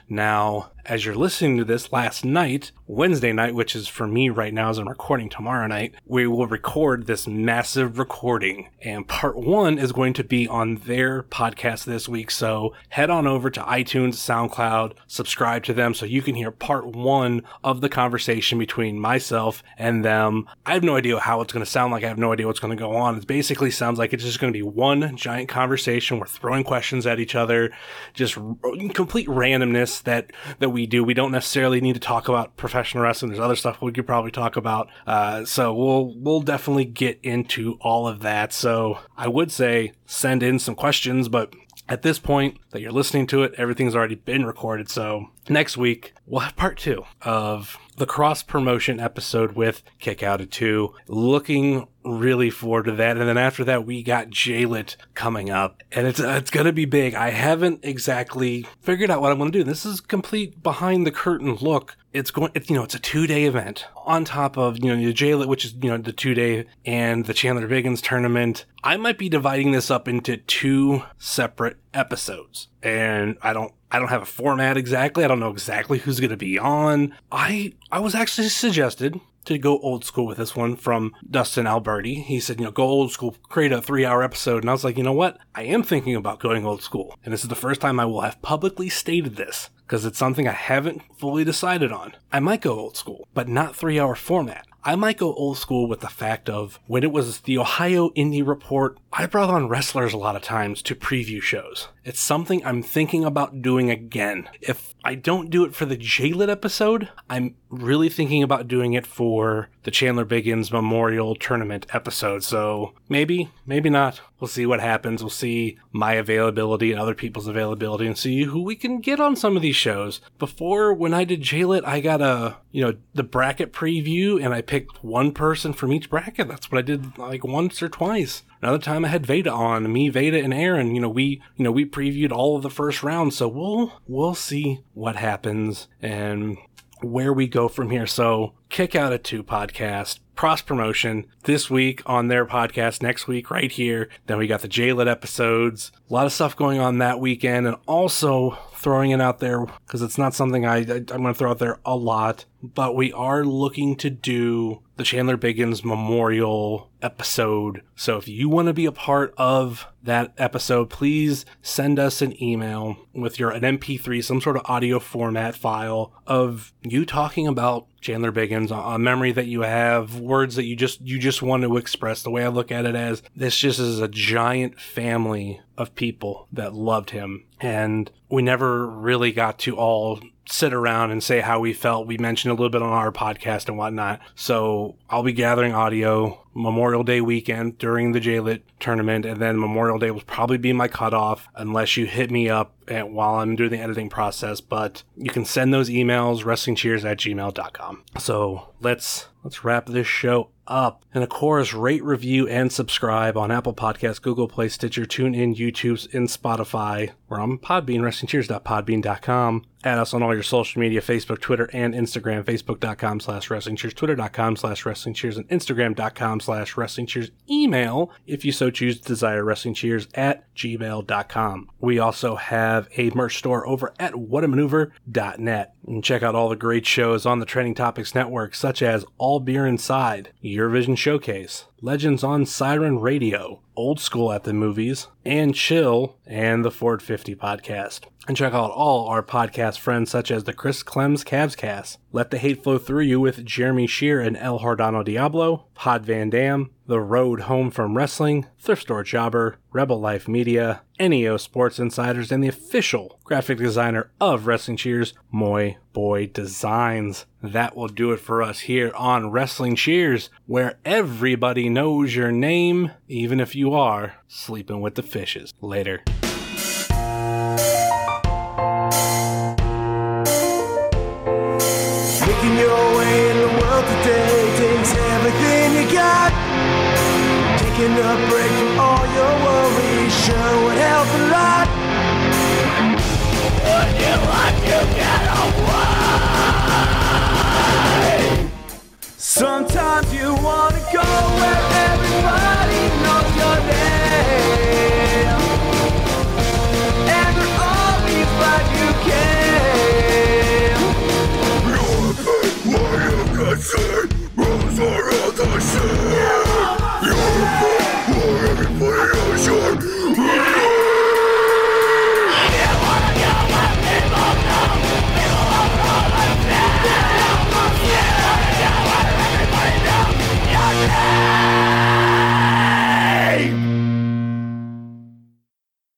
Now, as you're listening to this last night, Wednesday night, which is for me right now as I'm recording tomorrow night, we will record this massive recording. And part one is going to be on their podcast this week. So head on over to iTunes, SoundCloud, subscribe to them so you can hear part one of the conversation between myself and them. I have no idea how it's going to sound like. I have no idea what's going to go on. It basically sounds like it's just going to be one giant conversation. We're throwing questions at each other, just r- complete randomness that that we do. We don't necessarily need to talk about professional wrestling. There's other stuff we could probably talk about. Uh, so we'll we'll definitely get into all of that. So I would say send in some questions, but at this point that you're listening to it, everything's already been recorded. So next week we'll have part two of the cross promotion episode with Kick Out at Two. Looking really forward to that. And then after that, we got JLIT coming up, and it's uh, it's gonna be big. I haven't exactly figured out what I'm gonna do. This is complete behind the curtain look. It's going, it's, you know, it's a two day event on top of you know the JLIT, which is you know the two day, and the Chandler Biggins tournament. I might be dividing this up into two separate episodes, and I don't I don't have a format exactly. I don't know exactly who's going to be on. I I was actually suggested to go old school with this one from Dustin Alberti. He said, you know, go old school, create a three hour episode. And I was like, you know what? I am thinking about going old school. And this is the first time I will have publicly stated this because it's something I haven't fully decided on. I might go old school, but not three hour format. I might go old school with the fact of when it was the Ohio Indie Report, I brought on wrestlers a lot of times to preview shows. It's something I'm thinking about doing again. If I don't do it for the JLIT episode, I'm really thinking about doing it for the Chandler Biggins Memorial Tournament episode. So maybe, maybe not. We'll see what happens. We'll see my availability and other people's availability and see who we can get on some of these shows. Before, when I did JLIT, I got a, you know, the bracket preview and I picked one person from each bracket. That's what I did like once or twice. Another time I had Veda on, me, Veda, and Aaron. You know, we, you know, we previewed all of the first round, so we'll, we'll see what happens and where we go from here. So, Kick Out at Two podcast, cross promotion this week on their podcast, next week right here. Then we got the JLIT episodes, a lot of stuff going on that weekend, and also throwing it out there because it's not something I, I I'm going to throw out there a lot, but we are looking to do the Chandler Biggins Memorial episode. So if you want to be a part of that episode, please send us an email with your an MP3, some sort of audio format file of you talking about Chandler Biggins, a memory that you have, words that you just you just want to express. The way I look at it as this just is a giant family of people that loved him, and we never really got to all sit around and say how we felt. We mentioned a little bit on our podcast and whatnot. So I'll be gathering audio Memorial Day weekend during the JLIT tournament, and then Memorial Day will probably be my cutoff unless you hit me up at, while I'm doing the editing process. But you can send those emails, wrestlingcheers at gmail.com. So let's let's wrap this show up. And of course, rate, review, and subscribe on Apple Podcasts, Google Play, Stitcher, TuneIn, YouTube, and Spotify. We're on Podbean, WrestlingCheers.podbean.com. Add us on all your social media, Facebook, Twitter, and Instagram, Facebook.com slash WrestlingCheers, Twitter.com slash WrestlingCheers, and Instagram.com slash WrestlingCheers. Email, if you so choose, to desire WrestlingCheers at gmail.com. We also have a merch store over at whatamaneuver.net. And check out all the great shows on the Trending Topics Network, such as All Beer Inside, Eurovision Showcase, Legends on Siren Radio, Old School at the Movies, and Chill, and the Ford 50 podcast. And check out all our podcast friends such as the Chris Clems Cavscast, Let the Hate Flow Through You with Jeremy Shear and El Hardano Diablo, Pod Van Dam, The Road Home from Wrestling, Thrift Store Jobber, Rebel Life Media, NEO Sports Insiders, and the official graphic designer of Wrestling Cheers, Moy Boy Designs. That will do it for us here on Wrestling Cheers, where everybody knows your name, even if you are sleeping with the fishes. Later. making your way in the world today takes everything you got. Taking a break from all your worries sure would help a lot. Would you like to get away? Sometimes you wanna go where everybody knows your name. shit rules are all the shit. You're for everybody else, you're. Yeah!